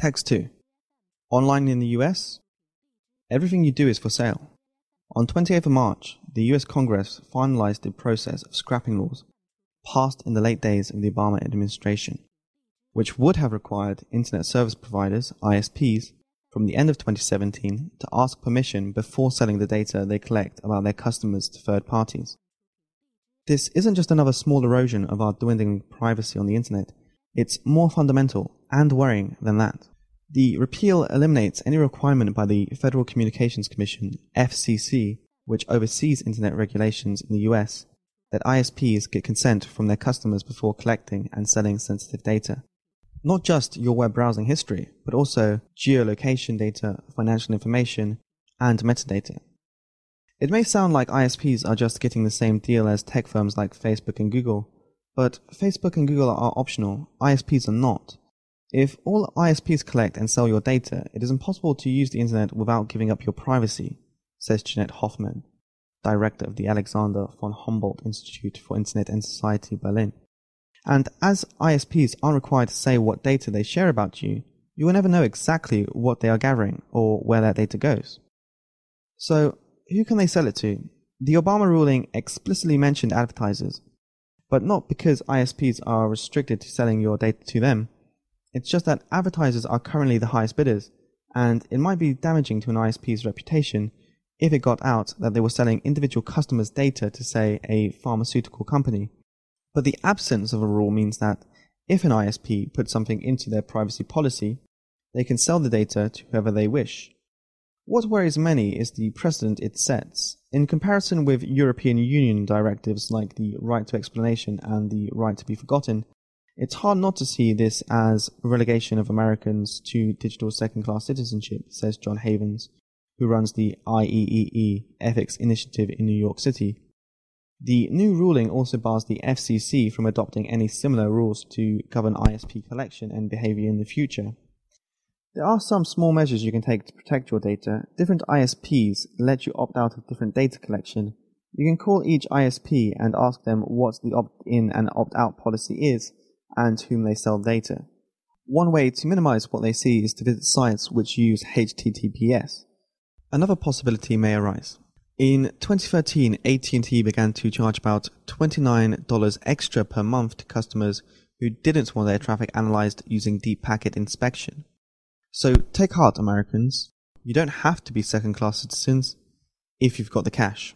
Text 2. Online in the US, everything you do is for sale. On 28th of March, the US Congress finalized the process of scrapping laws passed in the late days of the Obama administration, which would have required internet service providers, ISPs, from the end of 2017 to ask permission before selling the data they collect about their customers to third parties. This isn't just another small erosion of our dwindling privacy on the internet, it's more fundamental and worrying than that. The repeal eliminates any requirement by the Federal Communications Commission, FCC, which oversees internet regulations in the US, that ISPs get consent from their customers before collecting and selling sensitive data. Not just your web browsing history, but also geolocation data, financial information, and metadata. It may sound like ISPs are just getting the same deal as tech firms like Facebook and Google, but Facebook and Google are optional, ISPs are not. If all ISPs collect and sell your data, it is impossible to use the internet without giving up your privacy, says Jeanette Hofmann, director of the Alexander von Humboldt Institute for Internet and Society, Berlin. And as ISPs aren't required to say what data they share about you, you will never know exactly what they are gathering or where that data goes. So, who can they sell it to? The Obama ruling explicitly mentioned advertisers, but not because ISPs are restricted to selling your data to them it's just that advertisers are currently the highest bidders, and it might be damaging to an ISP's reputation if it got out that they were selling individual customers' data to, say, a pharmaceutical company. But the absence of a rule means that if an ISP puts something into their privacy policy, they can sell the data to whoever they wish. What worries many is the precedent it sets. In comparison with European Union directives like the right to explanation and the right to be forgotten, it's hard not to see this as relegation of Americans to digital second class citizenship, says John Havens, who runs the IEEE Ethics Initiative in New York City. The new ruling also bars the FCC from adopting any similar rules to govern ISP collection and behavior in the future. There are some small measures you can take to protect your data. Different ISPs let you opt out of different data collection. You can call each ISP and ask them what the opt in and opt out policy is and whom they sell data. One way to minimize what they see is to visit sites which use HTTPS. Another possibility may arise. In 2013, AT&T began to charge about $29 extra per month to customers who didn't want their traffic analyzed using deep packet inspection. So take heart, Americans. You don't have to be second class citizens if you've got the cash.